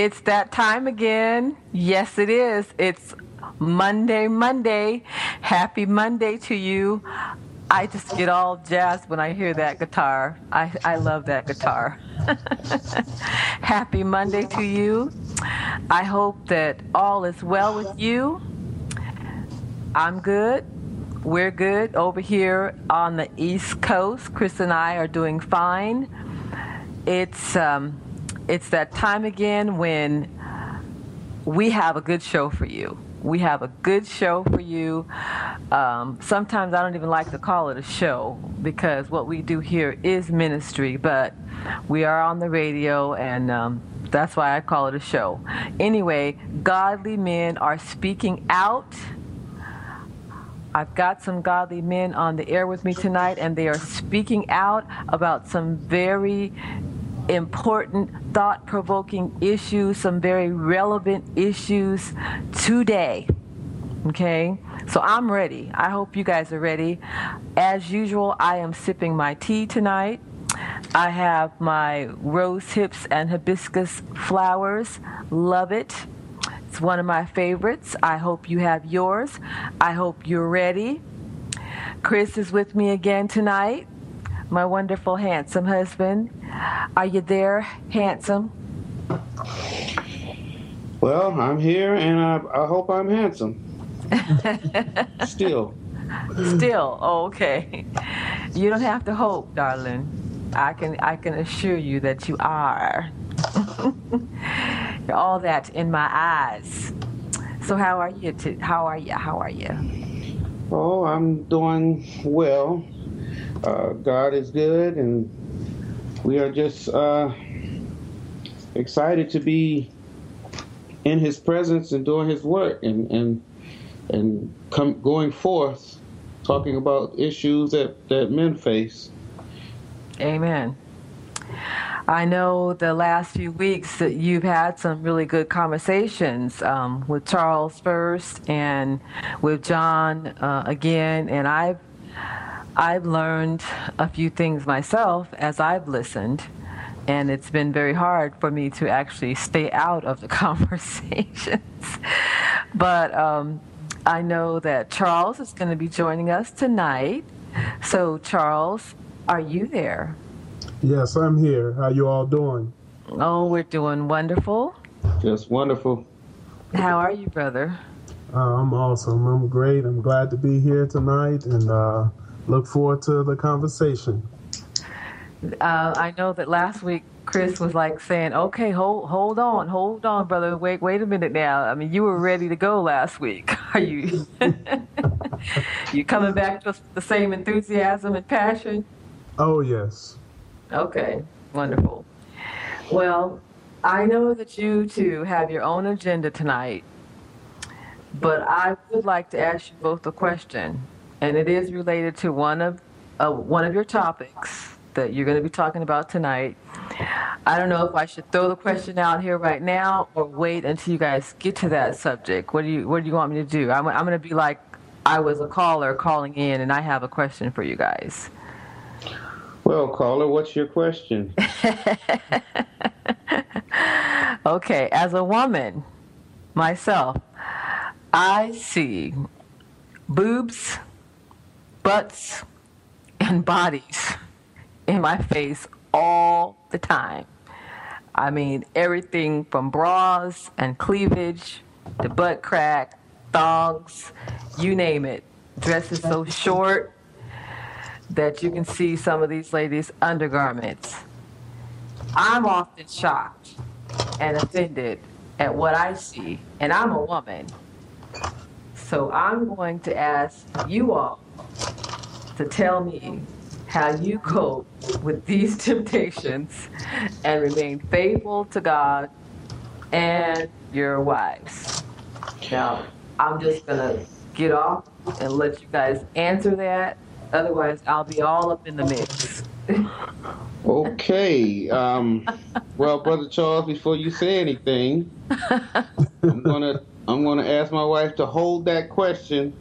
It's that time again. Yes, it is. It's Monday, Monday. Happy Monday to you. I just get all jazzed when I hear that guitar. I, I love that guitar. Happy Monday to you. I hope that all is well with you. I'm good. We're good over here on the East Coast. Chris and I are doing fine. It's um, it's that time again when we have a good show for you. We have a good show for you. Um, sometimes I don't even like to call it a show because what we do here is ministry, but we are on the radio and um, that's why I call it a show. Anyway, godly men are speaking out. I've got some godly men on the air with me tonight, and they are speaking out about some very important, thought provoking issues, some very relevant issues today. Okay? So I'm ready. I hope you guys are ready. As usual, I am sipping my tea tonight. I have my rose hips and hibiscus flowers. Love it. It's one of my favorites. I hope you have yours. I hope you're ready. Chris is with me again tonight my wonderful, handsome husband. Are you there, handsome? Well, I'm here and I, I hope I'm handsome. Still. Still, okay. You don't have to hope, darling. I can I can assure you that you are. All that in my eyes. So how are you? To, how are you? How are you? Oh, I'm doing well. Uh, God is good, and we are just uh, excited to be in His presence and doing His work, and and and come going forth, talking about issues that that men face. Amen. I know the last few weeks that you've had some really good conversations um, with Charles first and with John uh, again, and I've I've learned a few things myself as I've listened, and it's been very hard for me to actually stay out of the conversations. but um, I know that Charles is going to be joining us tonight. So, Charles, are you there? Yes, I'm here. How you all doing? Oh, we're doing wonderful. Just wonderful. How are you, brother? Uh, I'm awesome. I'm great. I'm glad to be here tonight and uh, look forward to the conversation. Uh, I know that last week Chris was like saying, "Okay, hold hold on, hold on, brother. Wait wait a minute now. I mean, you were ready to go last week. Are you you coming back with the same enthusiasm and passion?" Oh yes. Okay, wonderful. Well, I know that you two have your own agenda tonight, but I would like to ask you both a question, and it is related to one of uh, one of your topics that you're going to be talking about tonight. I don't know if I should throw the question out here right now or wait until you guys get to that subject. What do you What do you want me to do? I'm, I'm going to be like I was a caller calling in, and I have a question for you guys. Well, caller, what's your question? Okay, as a woman myself, I see boobs, butts, and bodies in my face all the time. I mean, everything from bras and cleavage to butt crack, thongs, you name it. Dresses so short that you can see some of these ladies' undergarments. I'm often shocked and offended at what I see, and I'm a woman. So I'm going to ask you all to tell me how you cope with these temptations and remain faithful to God and your wives. Now, I'm just going to get off and let you guys answer that. Otherwise, I'll be all up in the mix. Okay. Um, well, brother Charles, before you say anything, I'm gonna I'm gonna ask my wife to hold that question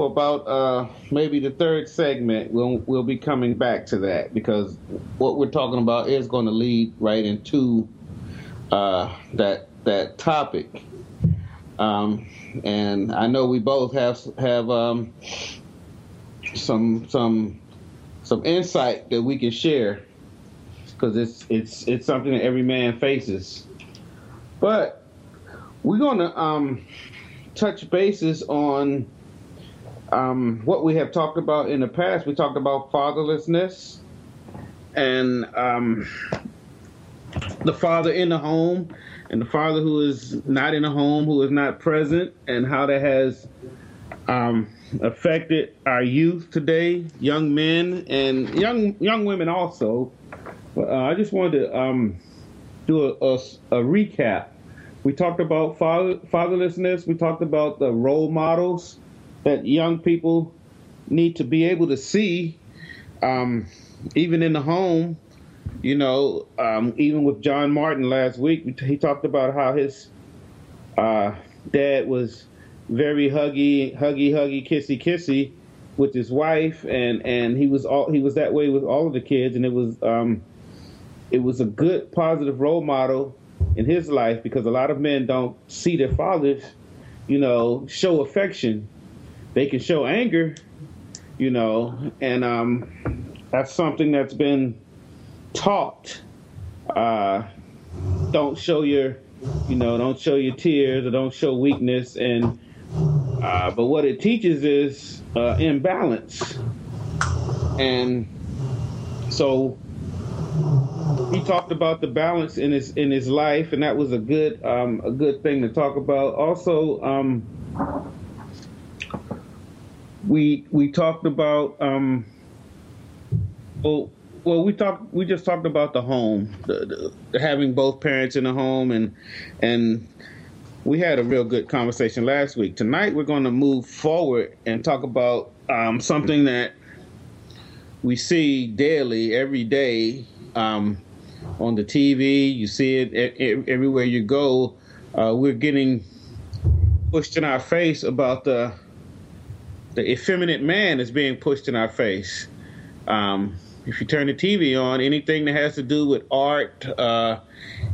for about uh, maybe the third segment. We'll we'll be coming back to that because what we're talking about is going to lead right into uh, that that topic. Um, and I know we both have have um, some some some insight that we can share because it's it's it's something that every man faces. But we're gonna um, touch bases on um, what we have talked about in the past. We talked about fatherlessness and um, the father in the home and the father who is not in the home, who is not present, and how that has um, affected our youth today, young men and young young women also. But uh, I just wanted to um, do a, a, a, recap. We talked about father, fatherlessness. We talked about the role models that young people need to be able to see, um, even in the home. You know, um, even with John Martin last week, he talked about how his uh, dad was very huggy, huggy, huggy, kissy, kissy with his wife, and and he was all he was that way with all of the kids, and it was um, it was a good positive role model in his life because a lot of men don't see their fathers, you know, show affection. They can show anger, you know, and um, that's something that's been taught. Uh, don't show your, you know, don't show your tears or don't show weakness, and uh, but what it teaches is uh, imbalance, and so he talked about the balance in his in his life, and that was a good um, a good thing to talk about. Also, um, we we talked about um, well, well, we talked we just talked about the home, the, the, having both parents in the home, and and we had a real good conversation last week. Tonight, we're going to move forward and talk about um, something that we see daily, every day, um, on the TV. You see it everywhere you go. Uh, we're getting pushed in our face about the the effeminate man is being pushed in our face. Um, if you turn the TV on, anything that has to do with art, uh,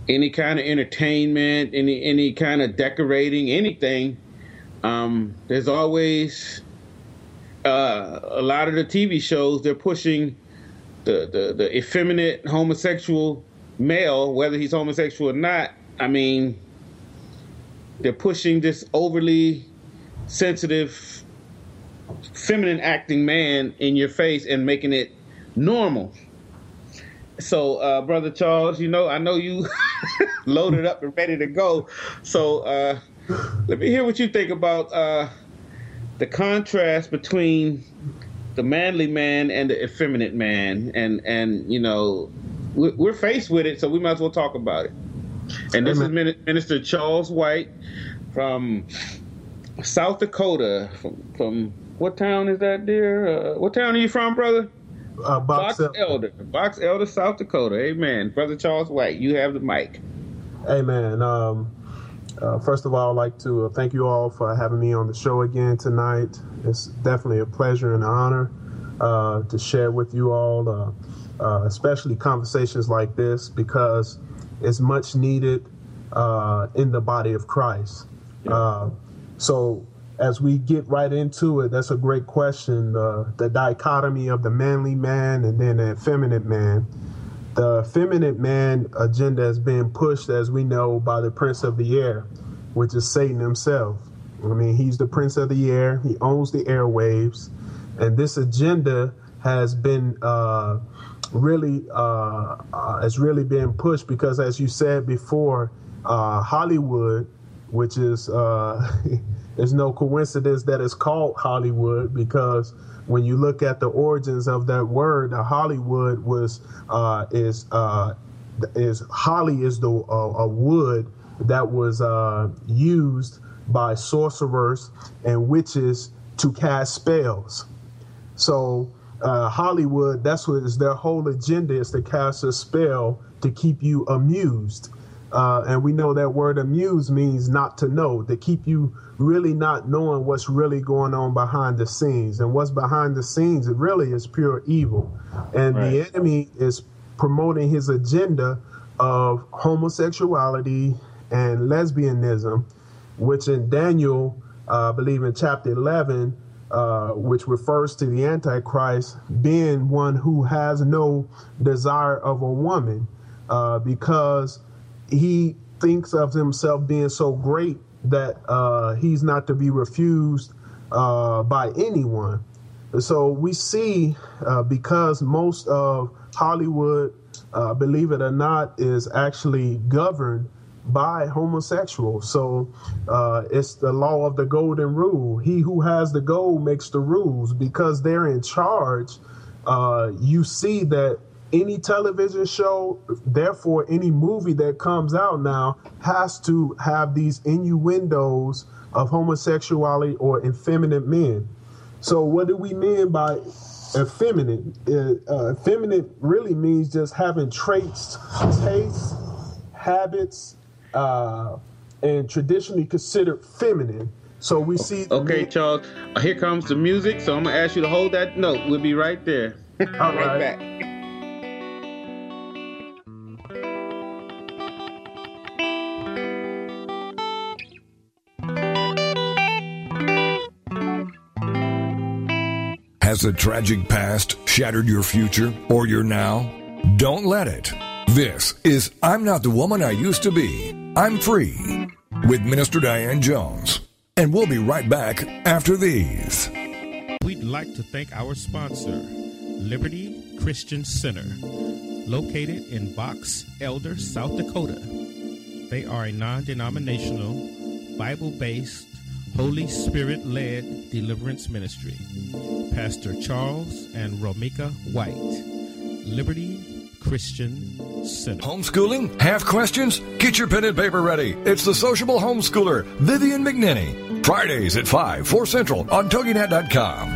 any kind of entertainment, any any kind of decorating, anything, um, there's always uh, a lot of the TV shows they're pushing the, the the effeminate homosexual male, whether he's homosexual or not. I mean, they're pushing this overly sensitive, feminine acting man in your face and making it normal. So, uh, brother Charles, you know, I know you loaded up and ready to go. So, uh, let me hear what you think about uh, the contrast between the manly man and the effeminate man, and and you know, we're faced with it, so we might as well talk about it. And this is Minister Charles White from South Dakota. From, from what town is that, dear? Uh, what town are you from, brother? uh, Box, Box Elder, Box Elder, South Dakota. Amen. Brother Charles White, you have the mic. Amen. Um, uh, first of all, I'd like to uh, thank you all for having me on the show again tonight. It's definitely a pleasure and an honor uh, to share with you all, uh, uh, especially conversations like this, because it's much needed uh, in the body of Christ. Uh, so, as we get right into it, that's a great question. Uh, the dichotomy of the manly man and then the effeminate man. The effeminate man agenda is being pushed, as we know, by the prince of the air, which is Satan himself. I mean, he's the prince of the air, he owns the airwaves, and this agenda has been uh, really uh, uh, has really been pushed because, as you said before, uh, Hollywood, which is there's no coincidence that it's called Hollywood because when you look at the origins of that word, the Hollywood was uh, is uh, is holly is the uh, a wood that was uh, used by sorcerers and witches to cast spells. So uh, Hollywood, that's what is their whole agenda is to cast a spell to keep you amused. Uh, and we know that word amuse means not to know, to keep you really not knowing what's really going on behind the scenes. And what's behind the scenes, it really is pure evil. And the enemy is promoting his agenda of homosexuality and lesbianism, which in Daniel, uh, I believe in chapter 11, uh, which refers to the Antichrist being one who has no desire of a woman uh, because he thinks of himself being so great that uh, he's not to be refused uh, by anyone. So we see uh, because most of Hollywood, uh, believe it or not, is actually governed by homosexuals. So uh, it's the law of the golden rule. He who has the gold makes the rules because they're in charge. Uh, you see that any television show, therefore any movie that comes out now, has to have these innuendos of homosexuality or effeminate men. So what do we mean by effeminate? Uh, uh, effeminate really means just having traits, tastes, habits, uh, and traditionally considered feminine. So we see. Okay, Charles. uh, Here comes the music, so I'm gonna ask you to hold that note. We'll be right there. All right right. back. Has a tragic past shattered your future or your now? Don't let it. This is I'm Not the Woman I Used to Be. I'm Free with Minister Diane Jones. And we'll be right back after these. We'd like to thank our sponsor, Liberty Christian Center, located in Box Elder, South Dakota. They are a non denominational, Bible based, Holy Spirit led deliverance ministry. Pastor Charles and Romika White, Liberty Christian Center. Homeschooling? Have questions? Get your pen and paper ready. It's the sociable homeschooler, Vivian McNinney. Fridays at 5, 4 Central on TogiNet.com.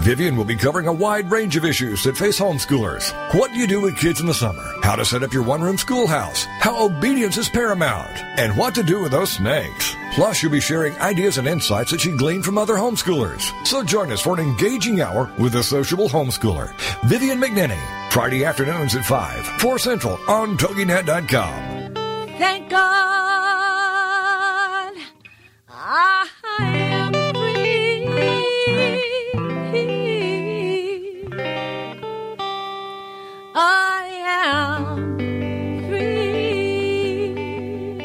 Vivian will be covering a wide range of issues that face homeschoolers. What do you do with kids in the summer? How to set up your one-room schoolhouse? How obedience is paramount? And what to do with those snakes? Plus, you'll be sharing ideas and insights that she gleaned from other homeschoolers. So join us for an engaging hour with the sociable homeschooler, Vivian McNinney. Friday afternoons at 5, 4 Central on TogiNet.com. Thank God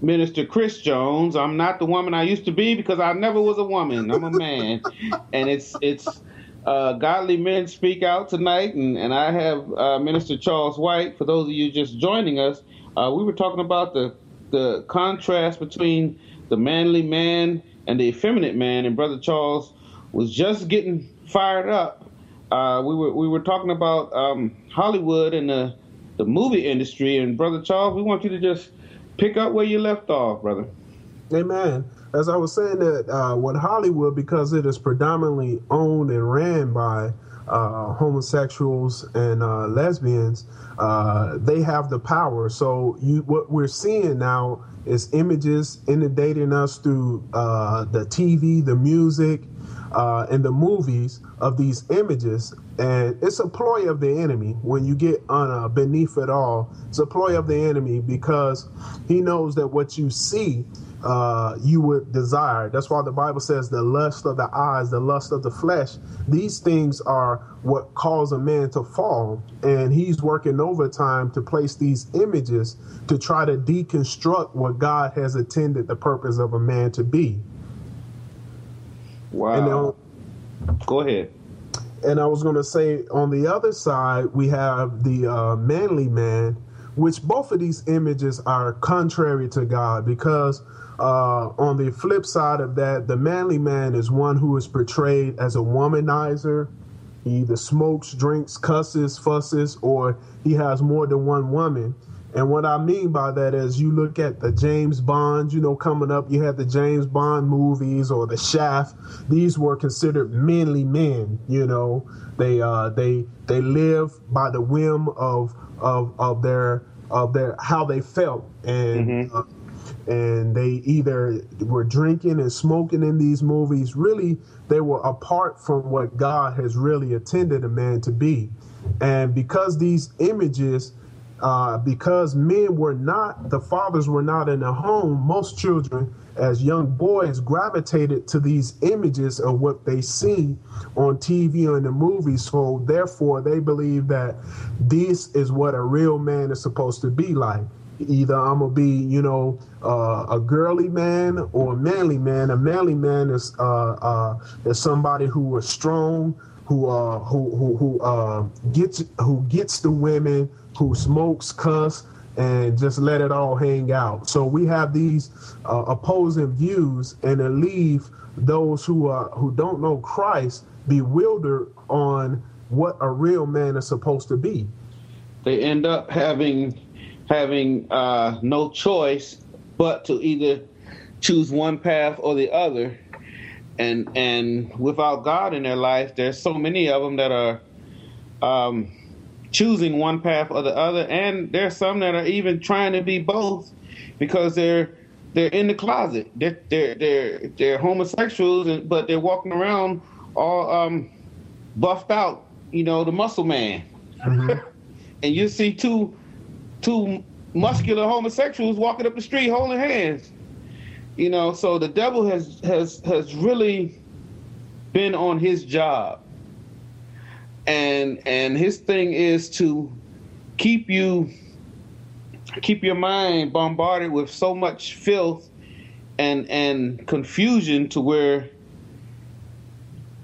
Minister Chris Jones. I'm not the woman I used to be because I never was a woman. I'm a man, and it's it's uh, godly men speak out tonight, and and I have uh, Minister Charles White. For those of you just joining us, uh, we were talking about the the contrast between the manly man and the effeminate man, and Brother Charles was just getting fired up. Uh, we were we were talking about um, Hollywood and the the movie industry. And Brother Charles, we want you to just pick up where you left off, brother. Amen. As I was saying that uh, with Hollywood, because it is predominantly owned and ran by uh, homosexuals and uh, lesbians, uh, they have the power. So you, what we're seeing now is images inundating us through uh, the TV, the music, uh, and the movies of these images. And it's a ploy of the enemy when you get on a beneath it all. It's a ploy of the enemy because he knows that what you see, uh, you would desire. That's why the Bible says the lust of the eyes, the lust of the flesh. These things are what cause a man to fall. And he's working overtime to place these images to try to deconstruct what God has intended the purpose of a man to be. Wow. Go ahead. And I was going to say on the other side, we have the uh, manly man, which both of these images are contrary to God because uh, on the flip side of that, the manly man is one who is portrayed as a womanizer. He either smokes, drinks, cusses, fusses, or he has more than one woman. And what I mean by that is you look at the James Bond, you know, coming up, you had the James Bond movies or the Shaft. These were considered manly men, you know. They uh they they live by the whim of of of their of their how they felt and mm-hmm. uh, and they either were drinking and smoking in these movies. Really, they were apart from what God has really intended a man to be. And because these images uh, because men were not, the fathers were not in the home, most children, as young boys, gravitated to these images of what they see on TV or in the movies. So, therefore, they believe that this is what a real man is supposed to be like. Either I'm gonna be, you know, uh, a girly man or a manly man. A manly man is uh, uh, is somebody who is strong, who uh, who who, who uh, gets who gets the women, who smokes, cuss, and just let it all hang out. So we have these uh, opposing views, and it leave those who are who don't know Christ bewildered on what a real man is supposed to be. They end up having having uh, no choice but to either choose one path or the other. And and without God in their life, there's so many of them that are um, choosing one path or the other, and there's some that are even trying to be both because they're they're in the closet. They're they're they're, they're homosexuals, and, but they're walking around all um, buffed out. You know, the muscle man, mm-hmm. and you see two two muscular homosexuals walking up the street holding hands. You know, so the devil has has has really been on his job and and his thing is to keep you keep your mind bombarded with so much filth and and confusion to where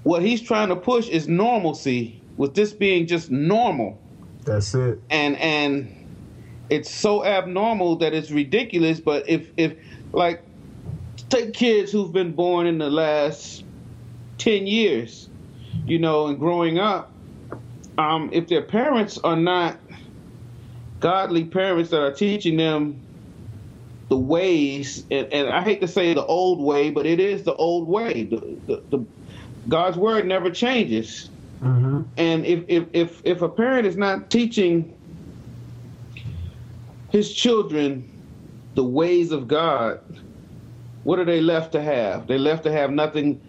what he's trying to push is normalcy with this being just normal. That's it. And and it's so abnormal that it's ridiculous but if if like take kids who've been born in the last 10 years you know and growing up um, if their parents are not godly parents that are teaching them the ways, and, and, I hate to say the old way, but it is the old way. The, the, the God's word never changes. Mm-hmm. And if, if, if, if a parent is not teaching his children the ways of God, what are they left to have? They're left to have nothing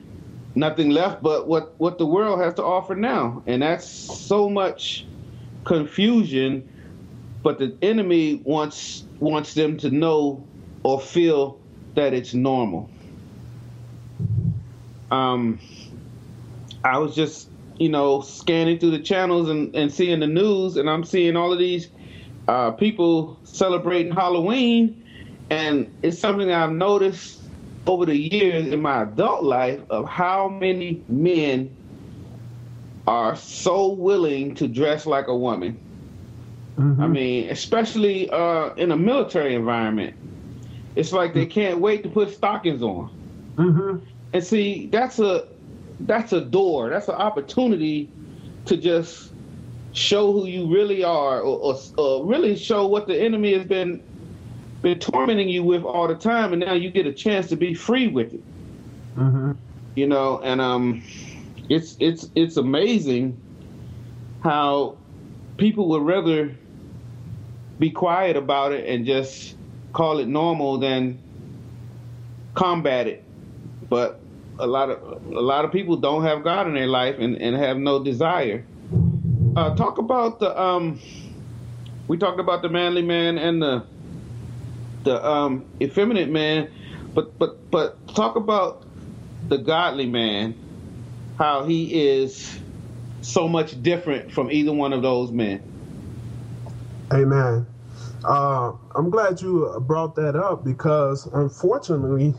nothing left but what what the world has to offer now, and that's so much confusion. But the enemy wants wants them to know or feel that it's normal. Um, I was just you know scanning through the channels and, and seeing the news, and I'm seeing all of these uh, people celebrating Halloween, and it's something I've noticed over the years in my adult life of how many men are so willing to dress like a woman. Mm-hmm. I mean, especially uh, in a military environment, it's like they can't wait to put stockings on. Mm-hmm. And see, that's a that's a door. That's an opportunity to just show who you really are, or, or, or really show what the enemy has been been tormenting you with all the time, and now you get a chance to be free with it. Mm-hmm. You know, and um, it's it's it's amazing how people would rather be quiet about it and just call it normal than combat it. But a lot of a lot of people don't have God in their life and, and have no desire. Uh, talk about the um, we talked about the manly man and the the um, effeminate man, but but but talk about the godly man, how he is so much different from either one of those men. Amen. Uh, I'm glad you brought that up because unfortunately,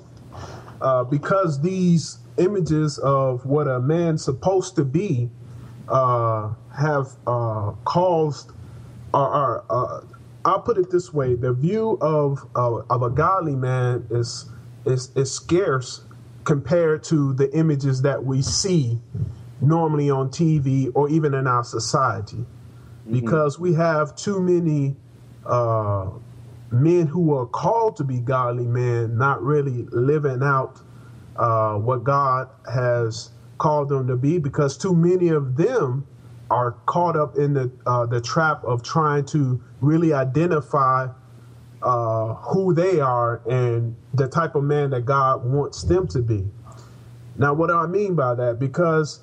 uh, because these images of what a man's supposed to be uh, have uh, caused are, uh, I'll put it this way: the view of uh, of a godly man is is is scarce compared to the images that we see normally on TV or even in our society, mm-hmm. because we have too many uh, men who are called to be godly men not really living out uh, what God has called them to be, because too many of them are caught up in the uh, the trap of trying to really identify uh, who they are and the type of man that God wants them to be. Now, what do I mean by that? Because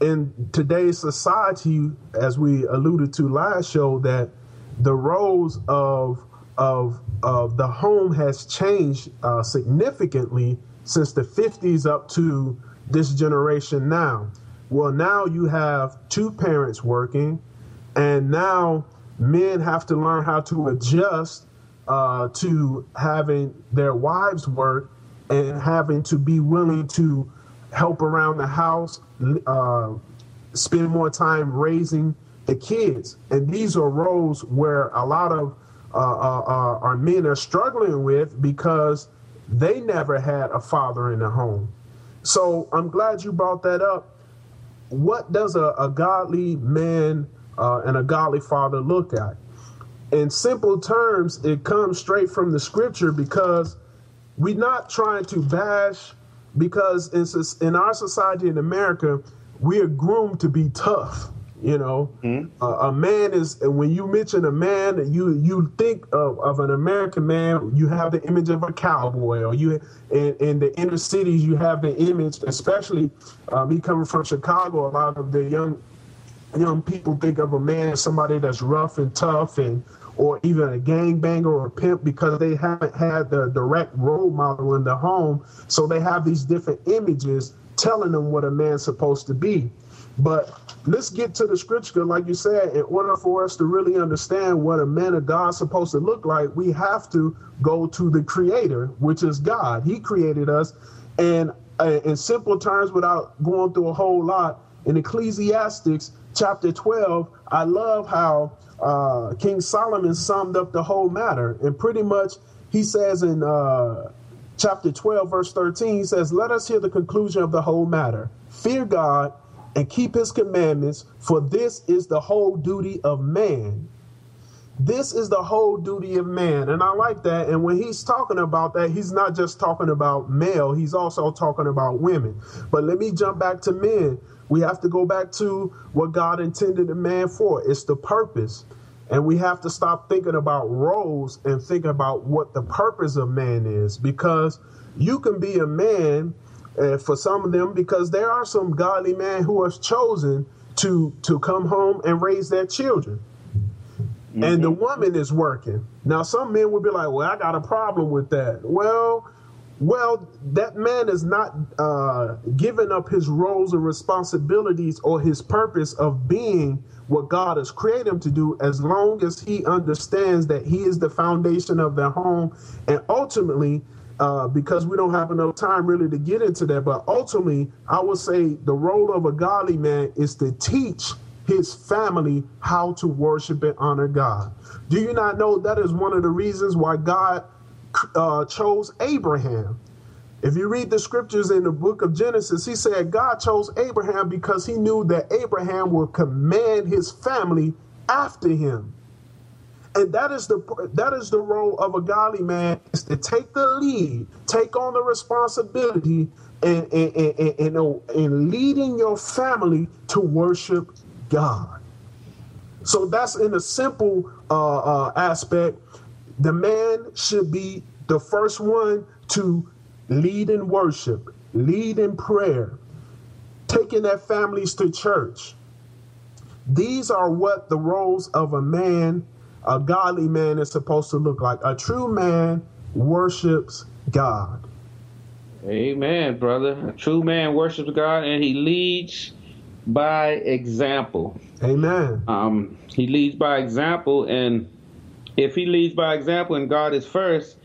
in today's society, as we alluded to last show, that the roles of of of the home has changed uh, significantly since the 50s up to this generation now. Well, now you have two parents working, and now men have to learn how to adjust uh, to having their wives work and having to be willing to help around the house, uh, spend more time raising the kids. And these are roles where a lot of uh, uh, uh our men are struggling with because they never had a father in the home. So I'm glad you brought that up what does a, a godly man uh, and a godly father look at? In simple terms, it comes straight from the scripture because we're not trying to bash, because in, in our society in America, we are groomed to be tough. You know, mm-hmm. uh, a man is when you mention a man, you you think of, of an American man. You have the image of a cowboy, or you in, in the inner cities you have the image. Especially uh, me coming from Chicago, a lot of the young young people think of a man as somebody that's rough and tough, and or even a gangbanger or a pimp because they haven't had the direct role model in the home. So they have these different images telling them what a man's supposed to be. But let's get to the scripture. Like you said, in order for us to really understand what a man of God is supposed to look like, we have to go to the creator, which is God. He created us. And uh, in simple terms, without going through a whole lot, in Ecclesiastics chapter 12, I love how uh, King Solomon summed up the whole matter. And pretty much he says in uh, chapter 12, verse 13, he says, Let us hear the conclusion of the whole matter. Fear God and keep his commandments, for this is the whole duty of man. This is the whole duty of man. And I like that. And when he's talking about that, he's not just talking about male, he's also talking about women. But let me jump back to men. We have to go back to what God intended a man for. It's the purpose. And we have to stop thinking about roles and think about what the purpose of man is because you can be a man uh, for some of them because there are some godly men who have chosen to to come home and raise their children. And the woman is working. Now some men would be like, "Well, I got a problem with that." Well, well, that man is not uh, giving up his roles and responsibilities or his purpose of being what God has created him to do as long as he understands that he is the foundation of their home. And ultimately, uh, because we don't have enough time really to get into that, but ultimately, I would say the role of a godly man is to teach his family how to worship and honor God. Do you not know that is one of the reasons why God uh, chose Abraham? If you read the scriptures in the book of Genesis, he said God chose Abraham because he knew that Abraham would command his family after him. And that is the that is the role of a godly man is to take the lead, take on the responsibility, and and, and, leading your family to worship God. So that's in a simple uh, uh, aspect. The man should be the first one to lead in worship, lead in prayer, taking their families to church. These are what the roles of a man, a godly man, is supposed to look like. A true man worships God. Amen, brother. A true man worships God and he leads by example. Amen. Um, he leads by example, and if he leads by example and God is first,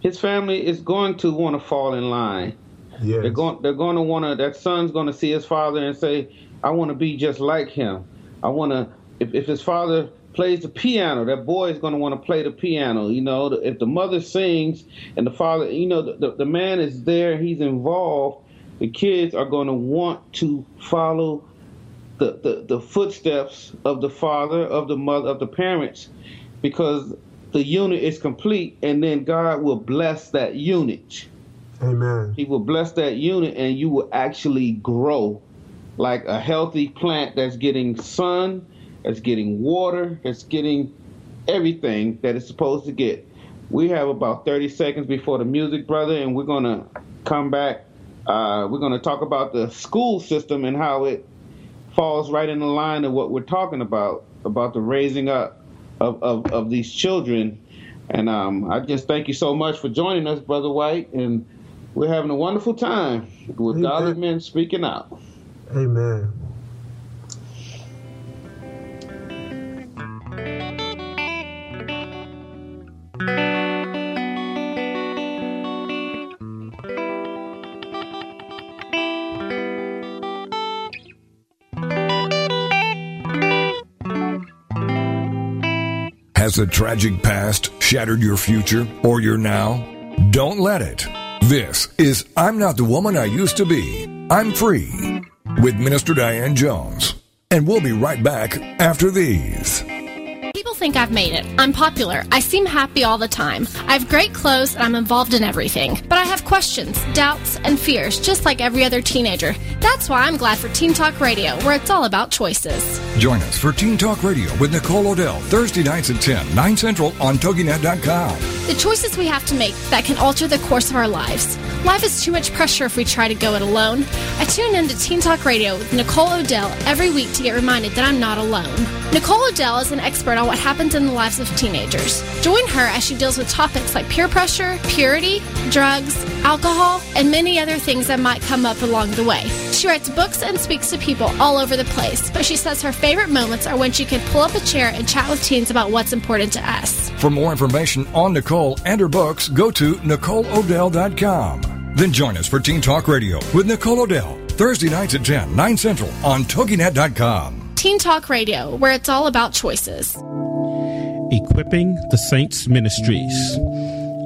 his family is going to want to fall in line. Yes. They're going they're going to want to that son's going to see his father and say, "I want to be just like him. I want to." If, if his father plays the piano, that boy is going to want to play the piano. You know, if the mother sings and the father, you know, the, the, the man is there, he's involved. The kids are going to want to follow the, the, the footsteps of the father, of the mother, of the parents, because the unit is complete, and then God will bless that unit. Amen. He will bless that unit, and you will actually grow like a healthy plant that's getting sun, that's getting water, that's getting everything that it's supposed to get. We have about 30 seconds before the music, brother, and we're going to come back. Uh, we're going to talk about the school system and how it falls right in the line of what we're talking about, about the raising up of, of, of these children. And um, I just thank you so much for joining us, Brother White. And we're having a wonderful time with Amen. godly men speaking out. Amen. Has a tragic past shattered your future or your now? Don't let it. This is I'm Not the Woman I Used to Be. I'm Free with Minister Diane Jones. And we'll be right back after these. Think I've made it. I'm popular. I seem happy all the time. I have great clothes and I'm involved in everything. But I have questions, doubts, and fears, just like every other teenager. That's why I'm glad for Teen Talk Radio, where it's all about choices. Join us for Teen Talk Radio with Nicole O'Dell, Thursday nights at 10, 9 Central on TogiNet.com. The choices we have to make that can alter the course of our lives. Life is too much pressure if we try to go it alone. I tune in to Teen Talk Radio with Nicole O'Dell every week to get reminded that I'm not alone. Nicole O'Dell is an expert on what happens in the lives of teenagers. Join her as she deals with topics like peer pressure, purity, drugs, alcohol, and many other things that might come up along the way. She writes books and speaks to people all over the place, but she says her favorite moments are when she can pull up a chair and chat with teens about what's important to us. For more information on Nicole and her books, go to NicoleOdell.com. Then join us for Teen Talk Radio with Nicole O'Dell, Thursday nights at 10, 9 Central on TogiNet.com. Teen Talk Radio, where it's all about choices. Equipping the Saints Ministries.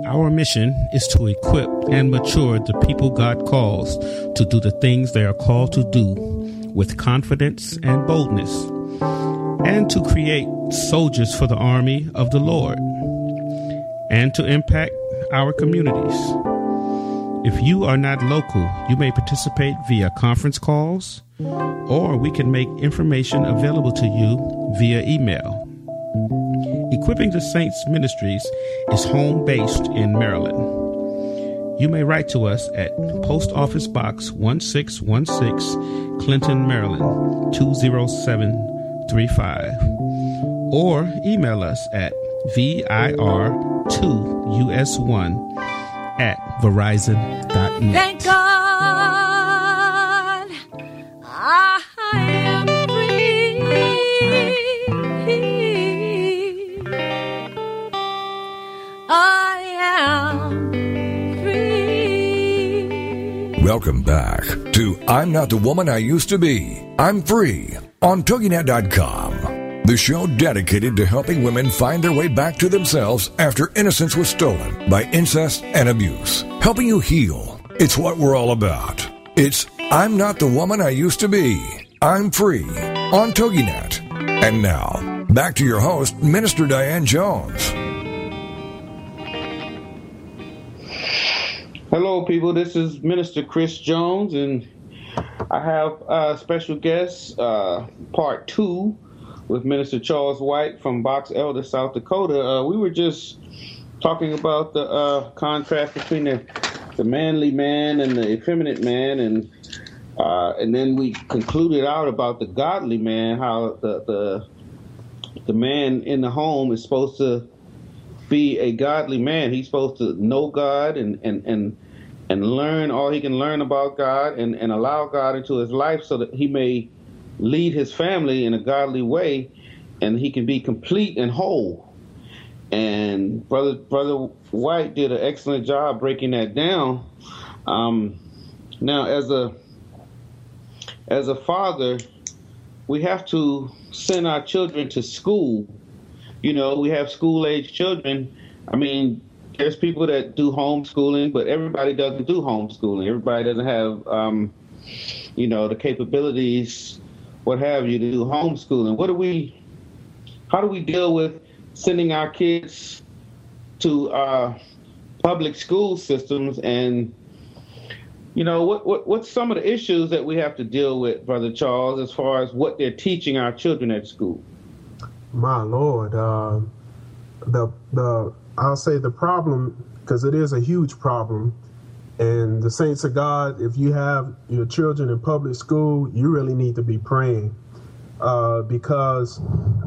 Our mission is to equip and mature the people God calls to do the things they are called to do with confidence and boldness, and to create soldiers for the army of the Lord, and to impact our communities. If you are not local, you may participate via conference calls, or we can make information available to you via email. Equipping the Saints Ministries is home based in Maryland. You may write to us at Post Office Box 1616, Clinton, Maryland 20735, or email us at VIR2US1 at Verizon.net. Thank God I am free. I am free. Welcome back to I'm Not the Woman I Used to Be. I'm Free on TogiNet.com, the show dedicated to helping women find their way back to themselves after innocence was stolen by incest and abuse. Helping you heal. It's what we're all about. It's I'm Not the Woman I Used to Be. I'm Free on TogiNet. And now, back to your host, Minister Diane Jones. Hello, people. This is Minister Chris Jones, and I have a special guest, uh, part two, with Minister Charles White from Box Elder, South Dakota. Uh, we were just talking about the uh, contrast between the, the manly man and the effeminate man, and uh, and then we concluded out about the godly man, how the the the man in the home is supposed to be a godly man. He's supposed to know God and and and and learn all he can learn about God and, and allow God into his life so that he may lead his family in a godly way and he can be complete and whole. And brother brother White did an excellent job breaking that down. Um, now as a as a father, we have to send our children to school. You know, we have school age children. I mean, there's people that do homeschooling, but everybody doesn't do homeschooling. Everybody doesn't have, um, you know, the capabilities, what have you, to do homeschooling. What do we, how do we deal with sending our kids to uh, public school systems and you know what, what what's some of the issues that we have to deal with brother charles as far as what they're teaching our children at school My Lord, uh, the the I'll say the problem because it is a huge problem, and the saints of God, if you have your children in public school, you really need to be praying uh, because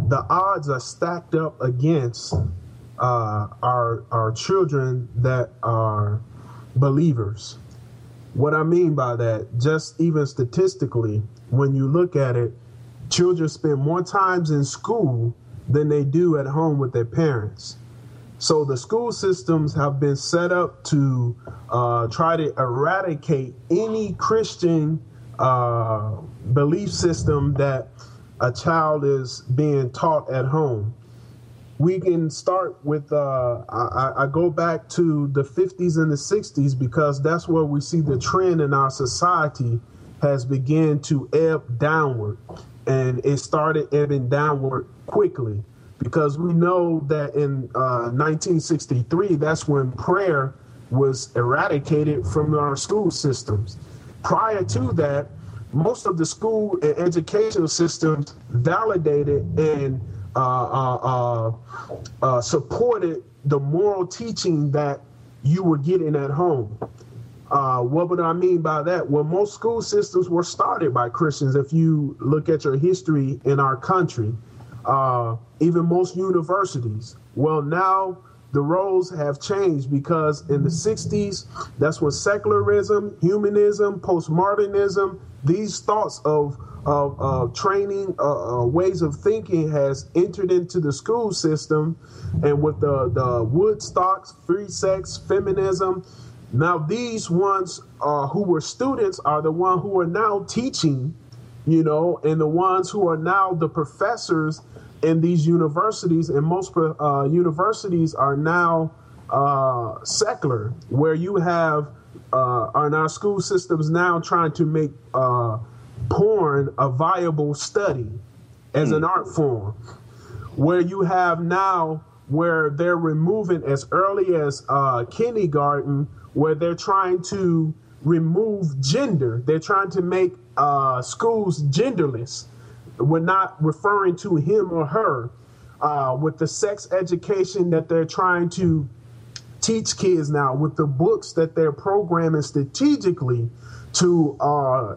the odds are stacked up against uh, our our children that are believers. What I mean by that, just even statistically, when you look at it, children spend more times in school than they do at home with their parents. So the school systems have been set up to uh, try to eradicate any Christian uh, belief system that a child is being taught at home. We can start with, uh, I, I go back to the 50s and the 60s because that's where we see the trend in our society has begun to ebb downward. And it started ebbing downward quickly because we know that in uh, 1963, that's when prayer was eradicated from our school systems. Prior to that, most of the school and educational systems validated and uh, uh, uh, uh, supported the moral teaching that you were getting at home. Uh, what would I mean by that? Well, most school systems were started by Christians. If you look at your history in our country, uh, even most universities. Well, now the roles have changed because in the 60s, that's when secularism, humanism, postmodernism, these thoughts of of uh, training, uh, uh, ways of thinking has entered into the school system, and with the the Woodstocks, free sex, feminism, now these ones uh, who were students are the one who are now teaching, you know, and the ones who are now the professors in these universities, and most uh, universities are now uh, secular, where you have uh, in our school systems now trying to make uh, porn a viable study as an art form, where you have now where they're removing as early as uh, kindergarten, where they're trying to remove gender. They're trying to make uh, schools genderless. We're not referring to him or her. Uh, with the sex education that they're trying to teach kids now with the books that they're programming strategically to uh,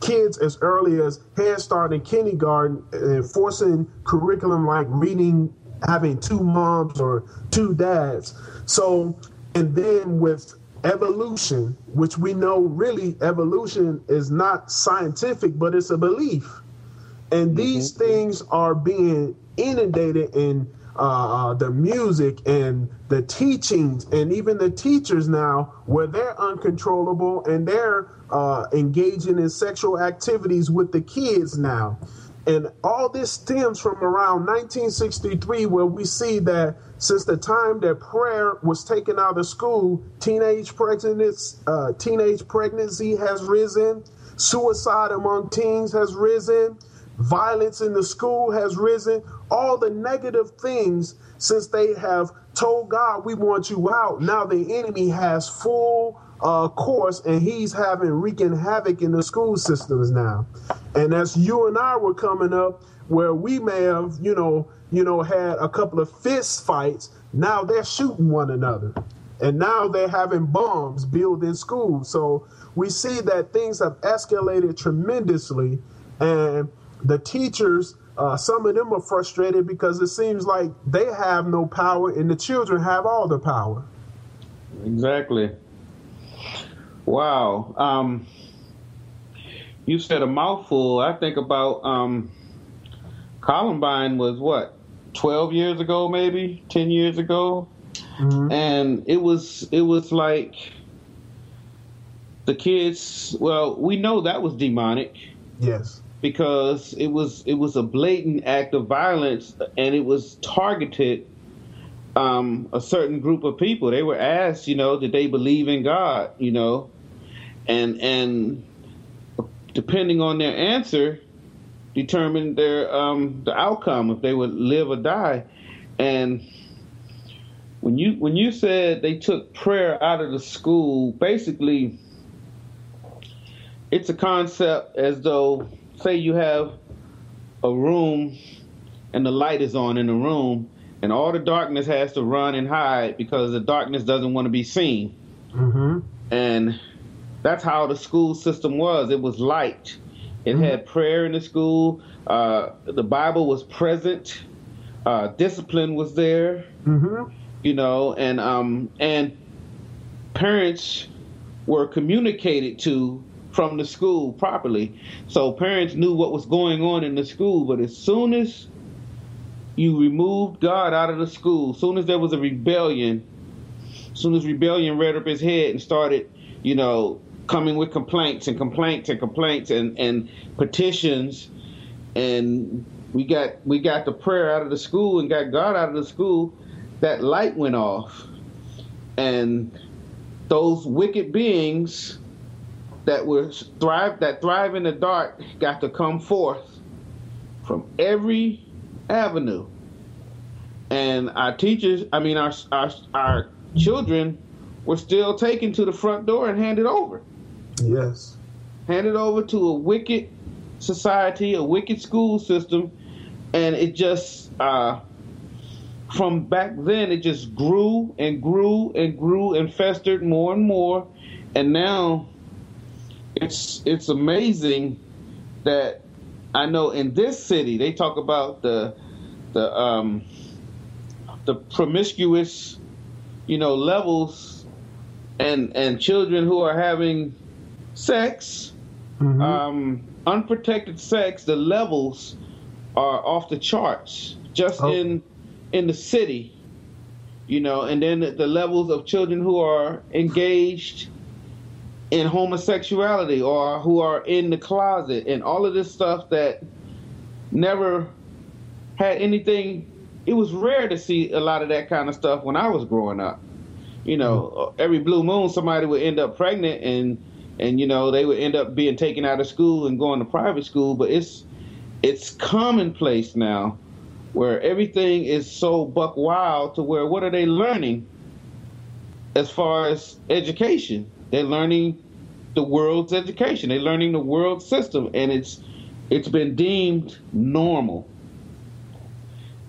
kids as early as Head Start and kindergarten, and forcing curriculum like reading, having two moms or two dads. So, and then with evolution, which we know really evolution is not scientific, but it's a belief. And these mm-hmm. things are being inundated in uh, uh, the music and the teachings and even the teachers now where they're uncontrollable and they're uh, engaging in sexual activities with the kids now. And all this stems from around 1963, where we see that since the time that prayer was taken out of school, teenage pregnancy, uh, teenage pregnancy has risen, suicide among teens has risen, violence in the school has risen. All the negative things since they have told God, "We want you out." Now the enemy has full uh, course, and he's having wreaking havoc in the school systems now. And as you and I were coming up, where we may have, you know, you know, had a couple of fist fights, now they're shooting one another, and now they're having bombs built in schools. So we see that things have escalated tremendously, and the teachers. Uh, some of them are frustrated because it seems like they have no power and the children have all the power. Exactly. Wow. Um, you said a mouthful. I think about um, Columbine was what, 12 years ago, maybe 10 years ago, mm-hmm. and it was it was like the kids. Well, we know that was demonic. Yes. Because it was it was a blatant act of violence, and it was targeted um, a certain group of people. They were asked, you know, did they believe in God, you know, and and depending on their answer, determine their um, the outcome if they would live or die. And when you when you said they took prayer out of the school, basically, it's a concept as though say you have a room and the light is on in the room and all the darkness has to run and hide because the darkness doesn't want to be seen. Mm-hmm. And that's how the school system was. It was light. It mm-hmm. had prayer in the school. Uh, the Bible was present. Uh, discipline was there. Mm-hmm. You know, and um, and parents were communicated to from the school properly. So parents knew what was going on in the school. But as soon as you removed God out of the school, as soon as there was a rebellion, as soon as rebellion reared up his head and started, you know, coming with complaints and complaints and complaints and, and petitions and we got we got the prayer out of the school and got God out of the school, that light went off. And those wicked beings that were thrive that thrive in the dark got to come forth from every avenue. And our teachers, I mean our our our children were still taken to the front door and handed over. Yes. Handed over to a wicked society, a wicked school system, and it just uh, from back then it just grew and grew and grew and festered more and more, and now it's it's amazing that I know in this city they talk about the the um, the promiscuous, you know, levels and and children who are having sex, mm-hmm. um, unprotected sex, the levels are off the charts just oh. in in the city, you know, and then the levels of children who are engaged in homosexuality or who are in the closet and all of this stuff that never had anything it was rare to see a lot of that kind of stuff when I was growing up. You know, mm-hmm. every blue moon somebody would end up pregnant and and you know they would end up being taken out of school and going to private school but it's it's commonplace now where everything is so buck wild to where what are they learning as far as education they're learning the world's education they're learning the world system and it's it's been deemed normal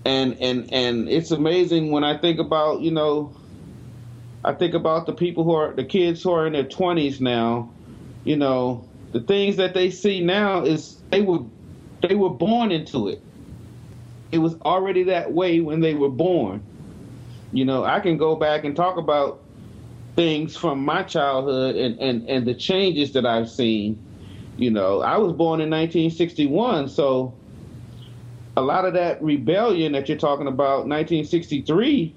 and and and it's amazing when i think about you know I think about the people who are the kids who are in their 20s now. You know, the things that they see now is they were they were born into it. It was already that way when they were born. You know, I can go back and talk about things from my childhood and, and, and the changes that I've seen. You know, I was born in 1961, so a lot of that rebellion that you're talking about, 1963,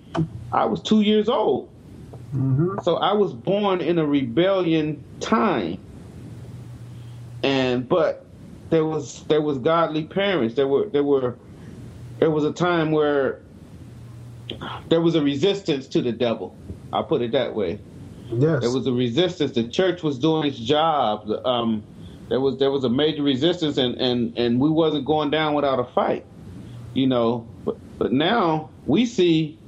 I was two years old. Mm-hmm. So I was born in a rebellion time. And but there was there was godly parents. There were there were there was a time where there was a resistance to the devil. I'll put it that way. Yes. There was a resistance. The church was doing its job. Um, there was there was a major resistance, and, and, and we wasn't going down without a fight. You know, but but now we see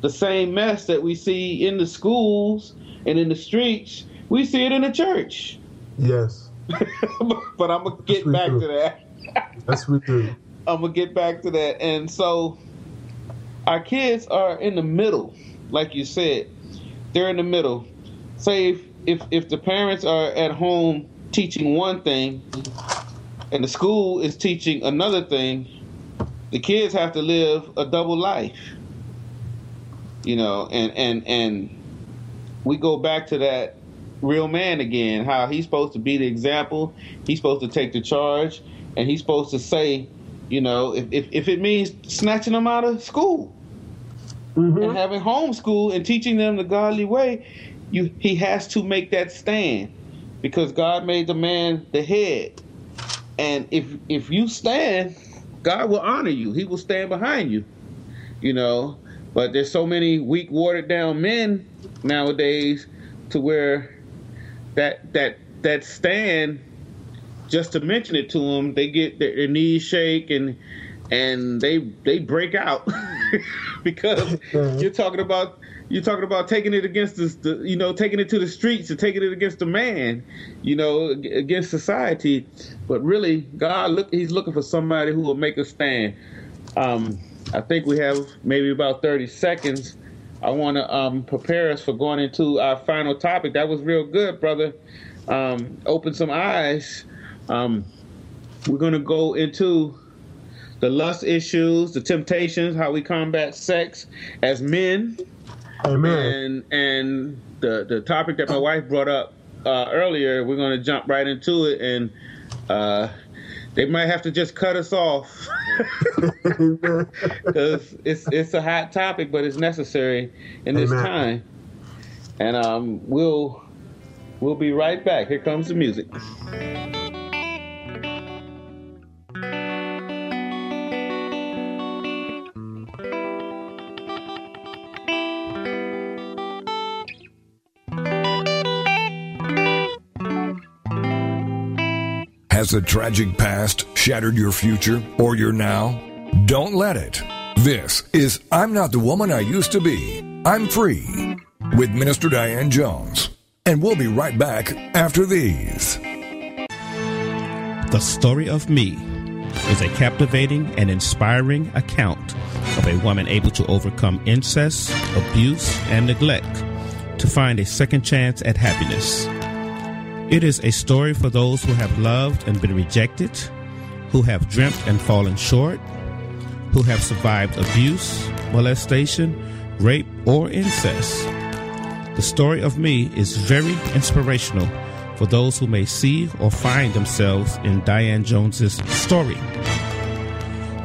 the same mess that we see in the schools and in the streets. We see it in the church. yes. but I'm gonna get we back do. to that. Yes, we do. I'm gonna get back to that. And so our kids are in the middle, like you said. They're in the middle. Say if if, if the parents are at home teaching one thing and the school is teaching another thing, the kids have to live a double life. You know, and and and we go back to that real man again, how he's supposed to be the example, he's supposed to take the charge, and he's supposed to say, you know, if, if, if it means snatching them out of school Mm-hmm. and having homeschool and teaching them the godly way, you he has to make that stand because God made the man the head. And if if you stand, God will honor you. He will stand behind you. You know, but there's so many weak, watered down men nowadays to where that that that stand just to mention it to them, they get their, their knees shake and and they they break out because you're talking about you're talking about taking it against the, the you know taking it to the streets and taking it against the man, you know against society. But really, God look He's looking for somebody who will make a stand. Um, I think we have maybe about 30 seconds. I want to um, prepare us for going into our final topic. That was real good, brother. Um, open some eyes. Um, we're going to go into the lust issues, the temptations, how we combat sex as men, Amen. and and the the topic that my wife brought up uh, earlier. We're going to jump right into it, and uh, they might have to just cut us off because it's it's a hot topic, but it's necessary in this Amen. time. And um, we'll we'll be right back. Here comes the music. Has the tragic past shattered your future or your now? Don't let it. This is I'm Not the Woman I Used to Be. I'm Free with Minister Diane Jones. And we'll be right back after these. The Story of Me is a captivating and inspiring account of a woman able to overcome incest, abuse, and neglect to find a second chance at happiness. It is a story for those who have loved and been rejected, who have dreamt and fallen short, who have survived abuse, molestation, rape, or incest. The story of me is very inspirational for those who may see or find themselves in Diane Jones's story.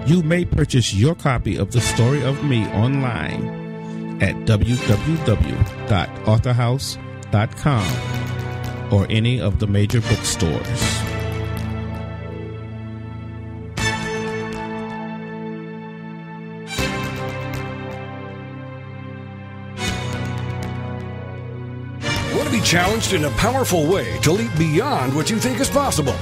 You may purchase your copy of The Story of Me online at www.authorhouse.com or any of the major bookstores. Want to be challenged in a powerful way to leap beyond what you think is possible?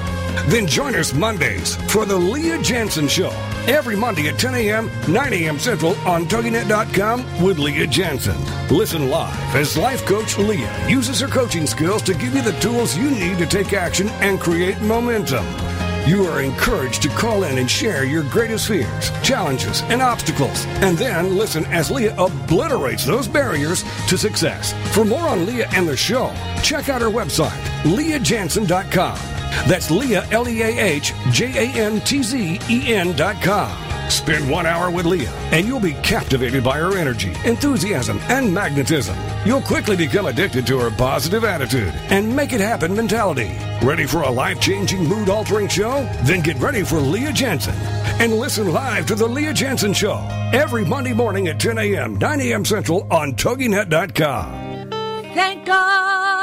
Then join us Mondays for the Leah Jantzen Show. Every Monday at 10 a.m., 9 a.m. Central on TogiNet.com with Leah Jantzen. Listen live as life coach Leah uses her coaching skills to give you the tools you need to take action and create momentum. You are encouraged to call in and share your greatest fears, challenges, and obstacles, and then listen as Leah obliterates those barriers to success. For more on Leah and the show, check out our website, leahjantzen.com. That's Leah, L E A H J A N T Z E N dot com. Spend one hour with Leah, and you'll be captivated by her energy, enthusiasm, and magnetism. You'll quickly become addicted to her positive attitude and make it happen mentality. Ready for a life changing, mood altering show? Then get ready for Leah Jantzen and listen live to The Leah Jantzen Show every Monday morning at 10 a.m., 9 a.m. Central on TogiNet.com. Thank God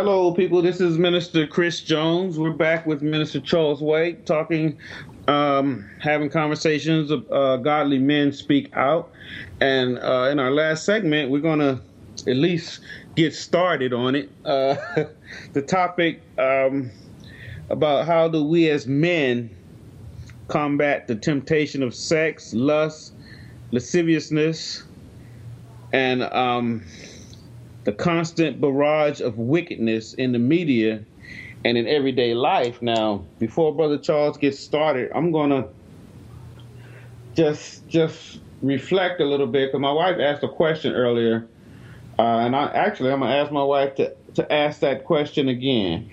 Hello, people. This is Minister Chris Jones. We're back with Minister Charles White, talking, um, having conversations. Of, uh, godly men speak out, and uh, in our last segment, we're gonna at least get started on it. Uh, the topic um, about how do we as men combat the temptation of sex, lust, lasciviousness, and um, the constant barrage of wickedness in the media and in everyday life. Now, before Brother Charles gets started, I'm gonna just just reflect a little bit because my wife asked a question earlier, uh, and I actually I'm gonna ask my wife to to ask that question again.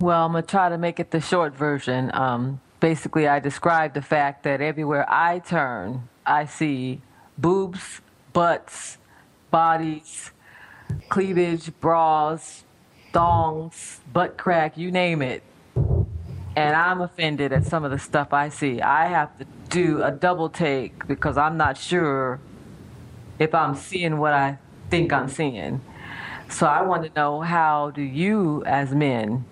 Well, I'm to try to make it the short version. Um, basically, I described the fact that everywhere I turn, I see boobs, butts, bodies, cleavage, bras, thongs, butt crack, you name it. And I'm offended at some of the stuff I see. I have to do a double take because I'm not sure if I'm seeing what I think I'm seeing. So I want to know how do you, as men,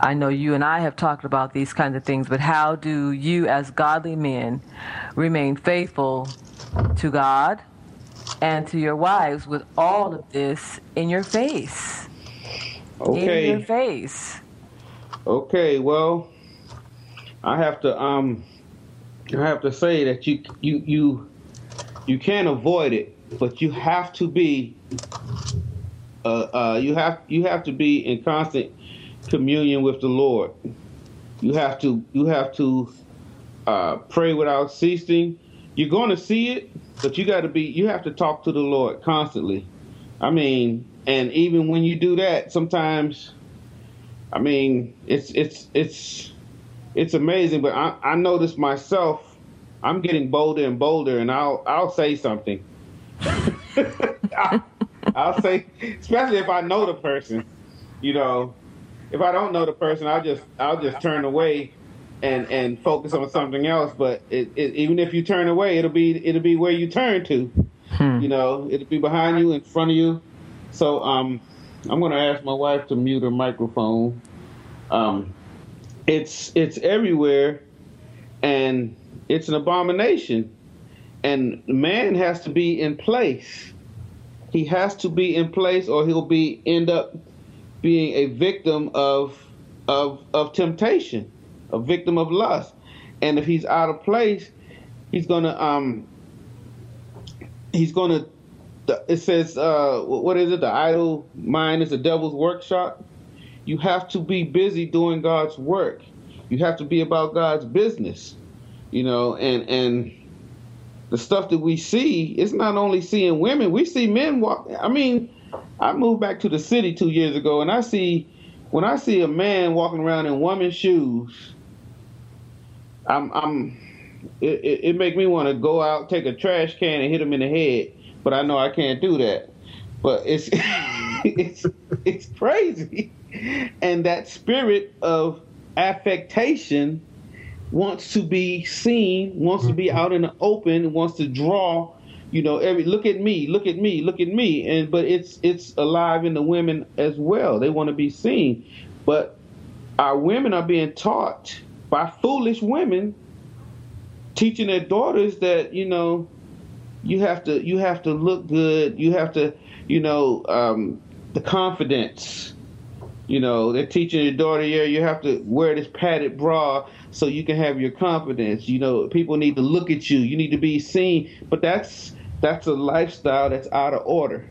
I know you and I have talked about these kinds of things, but how do you, as godly men, remain faithful to God and to your wives with all of this in your face? Okay. In your face. Okay, well, I have to um, I have to say that you you you you can't avoid it, but you have to be uh, uh, you have you have to be in constant communion with the Lord. You have to you have to uh, pray without ceasing. You're going to see it, but you got to be you have to talk to the Lord constantly. I mean, and even when you do that, sometimes I mean, it's it's it's it's amazing, but I, I notice myself. I'm getting bolder and bolder, and I'll I'll say something. I'll, I'll say, especially if I know the person. You know, if I don't know the person, I'll just I'll just turn away and and focus on something else. But it, it, even if you turn away, it'll be it'll be where you turn to. You know, it'll be behind you, in front of you. So um, I'm gonna ask my wife to mute her microphone. Um, it's it's everywhere, and it's an abomination. And man has to be in place. He has to be in place, or he'll be end up being a victim of of of temptation, a victim of lust. And if he's out of place, he's gonna um he's gonna it says uh what is it? The idle mind is the devil's workshop. You have to be busy doing god's work. You have to be about god's business you know and and the stuff that we see it's not only seeing women we see men walk i mean i moved back to the city two years ago and i see when i see a man walking around in woman's shoes i'm i'm it, it, it make me want to go out take a trash can and hit him in the head but i know i can't do that but it's it's it's crazy and that spirit of affectation wants to be seen, wants to be mm-hmm. out in the open, wants to draw. You know, every look at me, look at me, look at me, and but it's it's alive in the women as well. They want to be seen, but our women are being taught by foolish women teaching their daughters that you know you have to you have to look good. You have to you know um, the confidence. You know they're teaching your daughter yeah you have to wear this padded bra so you can have your confidence. You know people need to look at you. You need to be seen. But that's that's a lifestyle that's out of order.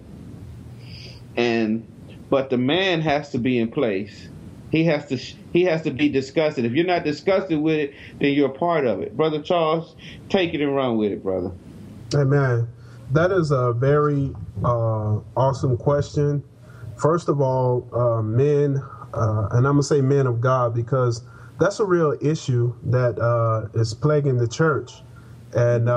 And but the man has to be in place he has to he has to be disgusted. If you're not disgusted with it, then you're a part of it. Brother Charles, take it and run with it, brother. Amen. That is a very uh, awesome question. First of all, uh, men, uh, and I'm gonna say men of God because that's a real issue that uh, is plaguing the church, and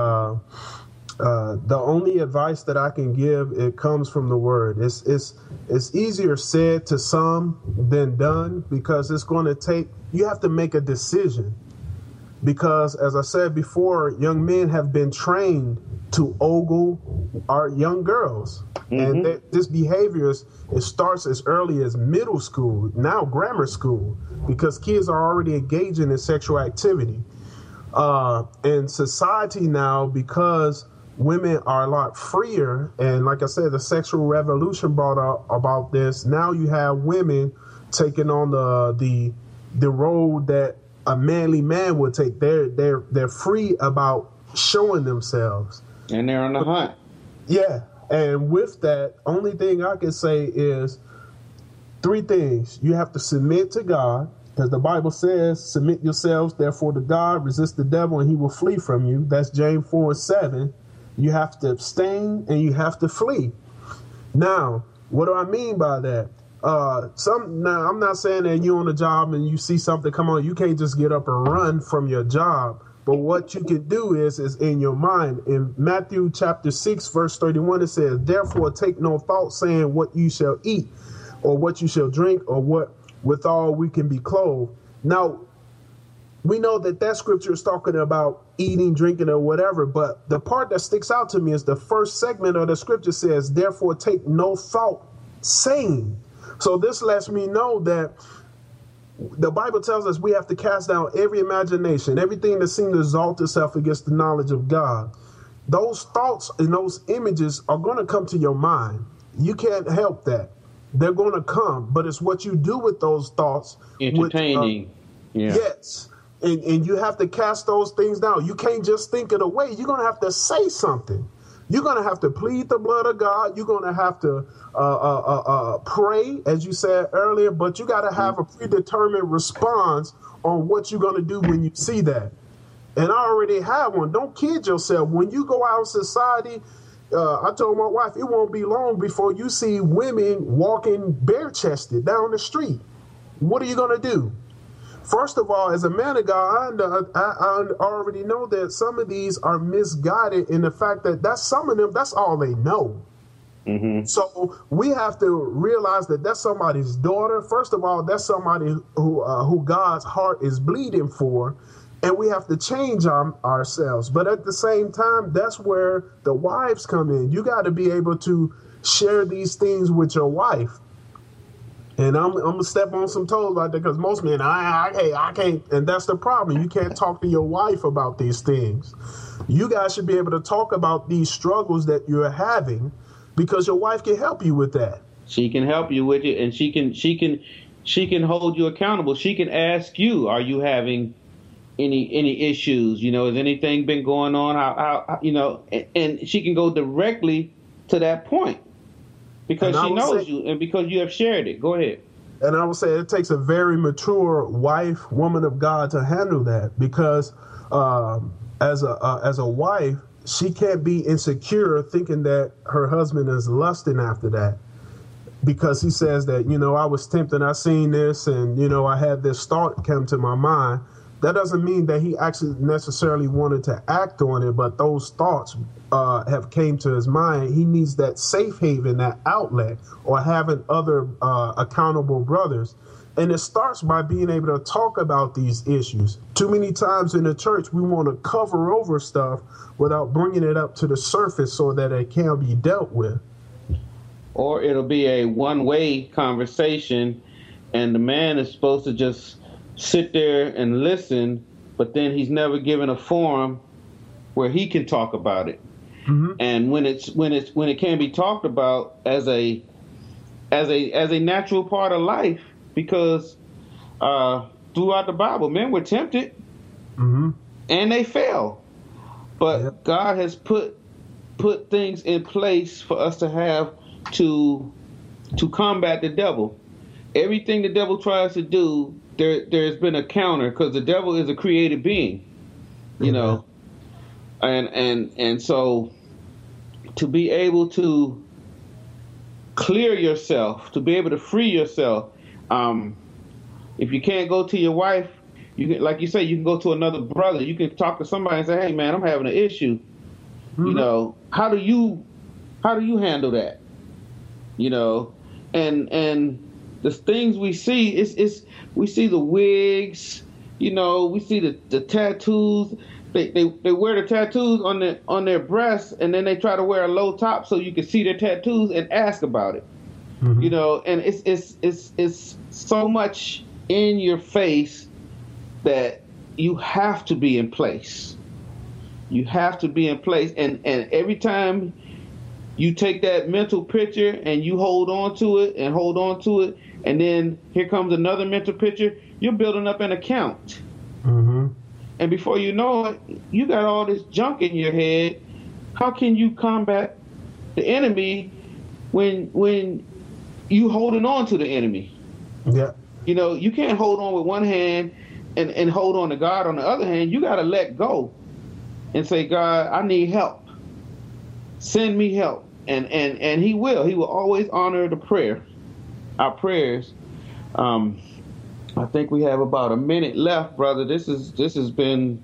uh, the only advice that I can give it comes from the word. It's it's it's easier said to some than done because it's going to take you have to make a decision. Because as I said before, young men have been trained to ogle our young girls, mm-hmm. and th- this behavior is, it starts as early as middle school, now grammar school, because kids are already engaging in sexual activity. Uh, and society now, because women are a lot freer. And like I said, the sexual revolution brought up about this. Now you have women taking on the the the role that a manly man would take. They're they're they're free about showing themselves. And they're on the hunt. Yeah. And with that, only thing I can say is three things. You have to submit to God. Because the Bible says, submit yourselves therefore to God, resist the devil, and he will flee from you. That's James 4 and 7. You have to abstain and you have to flee. Now, what do I mean by that? Uh, some now I'm not saying that you're on a job and you see something come on, you can't just get up and run from your job. But what you can do is is in your mind. In Matthew chapter six, verse thirty-one, it says, Therefore take no thought saying what you shall eat, or what you shall drink, or what withal we can be clothed. Now we know that that scripture is talking about eating, drinking, or whatever. But the part that sticks out to me is the first segment of the scripture says, Therefore, take no thought saying. So this lets me know that the Bible tells us we have to cast down every imagination, everything that seems to exalt itself against the knowledge of God. Those thoughts and those images are going to come to your mind. You can't help that. They're going to come, but it's what you do with those thoughts. Entertaining. With, uh, yeah. Yes and, and you have to cast those things down. You can't just think it away. You're going to have to say something. You're going to have to plead the blood of God. You're going to have to uh, uh, uh, uh, pray, as you said earlier, but you got to have a predetermined response on what you're going to do when you see that. And I already have one. Don't kid yourself. When you go out in society, uh, I told my wife it won't be long before you see women walking bare chested down the street. What are you going to do? First of all, as a man of God, I, I, I, already know that some of these are misguided in the fact that that's some of them, that's all they know. Mm-hmm. So we have to realize that that's somebody's daughter. First of all, that's somebody who uh, who God's heart is bleeding for, and we have to change our, ourselves. But at the same time, that's where the wives come in. You got to be able to share these things with your wife. And I'm, I'm gonna step on some toes right there because most men, I, I, I can't, and that's the problem. You can't talk to your wife about these things. You guys should be able to talk about these struggles that you're having because your wife can help you with that. She can help you with it, and she can, she can, she can hold you accountable. She can ask you, "Are you having any any issues? You know, has anything been going on? How, how you know?" And, and she can go directly to that point because and she knows say, you and because you have shared it. Go ahead. And I would say it takes a very mature wife, woman of God, to handle that because um, as a uh, as a wife, she can't be insecure thinking that her husband is lusting after that because he says that you know I was tempted, I seen this, and you know I had this thought come to my mind that doesn't mean that he actually necessarily wanted to act on it, but those thoughts uh, have came to his mind. He needs that safe haven, that outlet, or having other uh, accountable brothers. And it starts by being able to talk about these issues. Too many times in the church, we want to cover over stuff without bringing it up to the surface so that it can be dealt with. Or it'll be a one way conversation, and the man is supposed to just sit there and listen, but then he's never given a forum where he can talk about it. Mm-hmm. And when it's when it's when it can be talked about as a as a as a natural part of life, because uh, throughout the Bible, men were tempted Mm-hmm. and they fell, but Yep. God has put put things in place for us to have to to combat the devil. Everything the devil tries to do, there there's been a counter because the devil is a created being, you know, and and and so to be able to clear yourself, to be able to free yourself. Um, if you can't go to your wife, you can, like you say, you can go to another brother. You can talk to somebody and say, "Hey, man, I'm having an issue." You know, how do you how do you handle that? You know, and and the things we see is is we see the wigs. You know, we see the, the tattoos. They, they they wear the tattoos on their on their breasts, and then they try to wear a low top so you can see their tattoos and ask about it. Mm-hmm. You know, and it's it's it's it's so much in your face that you have to be in place. You have to be in place, and and every time you take that mental picture and you hold on to it and hold on to it, and then here comes another mental picture. You're building up an account, Mm-hmm. and before you know it, you got all this junk in your head. How can you combat the enemy when when you holding on to the enemy? Yeah. You know, you can't hold on with one hand and, and hold on to God on the other hand. You got to let go and say, God, I need help. Send me help. And, and, and he will. He will always honor the prayer, our prayers. Um, I think we have about a minute left, brother. This is this has been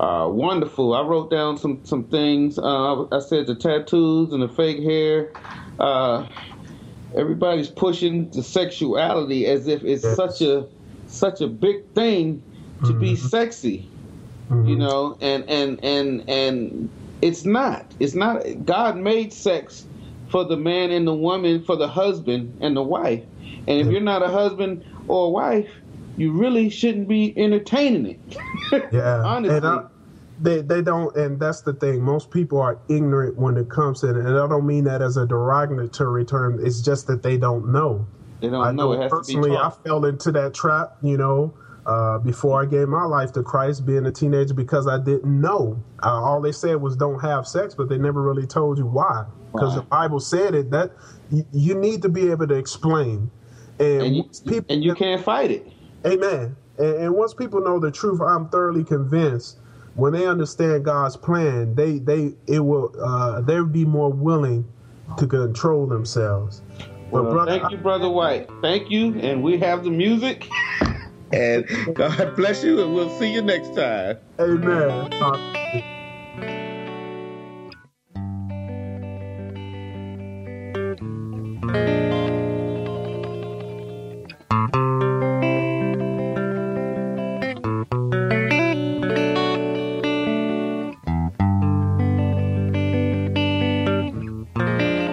uh, wonderful. I wrote down some some things. Uh, I said the tattoos and the fake hair. Uh, everybody's pushing the sexuality as if it's Yes. such a such a big thing to be sexy you know and and and and it's not it's not god made sex for the man and the woman for the husband and the wife and if you're not a husband or a wife you really shouldn't be entertaining it Yeah, honestly and I, they they don't, and that's the thing. Most people are ignorant when it comes to it, and I don't mean that as a derogatory term. It's just that they don't know. they don't I know know it has to be personally, I fell into that trap. You know, uh, before I gave my life to Christ, being a teenager, because I didn't know. Uh, all they said was don't have sex, but they never really told you why. Because the Bible said it. That you, you need to be able to explain. And, and you, once people and you can't fight it Amen. And, and once people know the truth, I'm thoroughly convinced when they understand God's plan, they they it will uh, they'll be more willing to control themselves. But well, brother, thank you brother white thank you and we have the music and god bless you and we'll see you next time Amen.